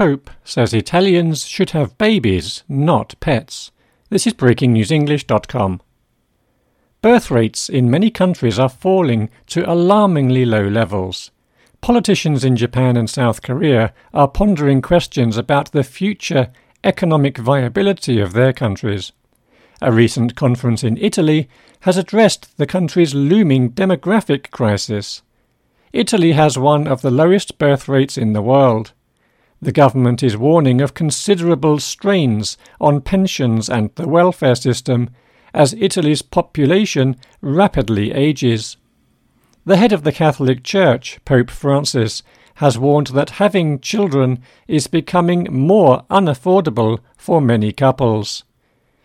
Pope says Italians should have babies, not pets. This is BreakingNewsEnglish.com. Birth rates in many countries are falling to alarmingly low levels. Politicians in Japan and South Korea are pondering questions about the future economic viability of their countries. A recent conference in Italy has addressed the country's looming demographic crisis. Italy has one of the lowest birth rates in the world. The government is warning of considerable strains on pensions and the welfare system as Italy's population rapidly ages. The head of the Catholic Church, Pope Francis, has warned that having children is becoming more unaffordable for many couples.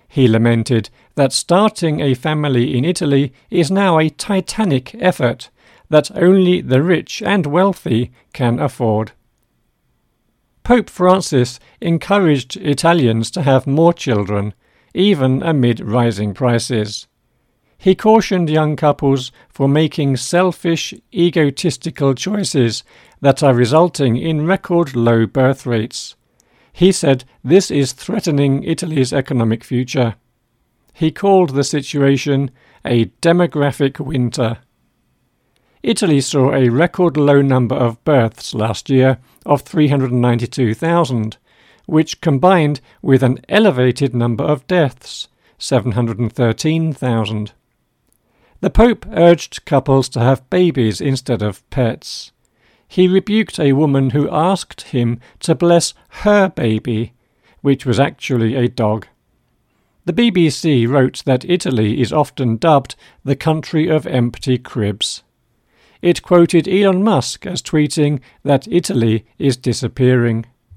He lamented that starting a family in Italy is now a titanic effort that only the rich and wealthy can afford. Pope Francis encouraged Italians to have more children, even amid rising prices. He cautioned young couples for making selfish, egotistical choices that are resulting in record low birth rates. He said this is threatening Italy's economic future. He called the situation a demographic winter. Italy saw a record low number of births last year of 392,000, which combined with an elevated number of deaths, 713,000. The Pope urged couples to have babies instead of pets. He rebuked a woman who asked him to bless her baby, which was actually a dog. The BBC wrote that Italy is often dubbed the country of empty cribs. It quoted Elon Musk as tweeting that Italy is disappearing.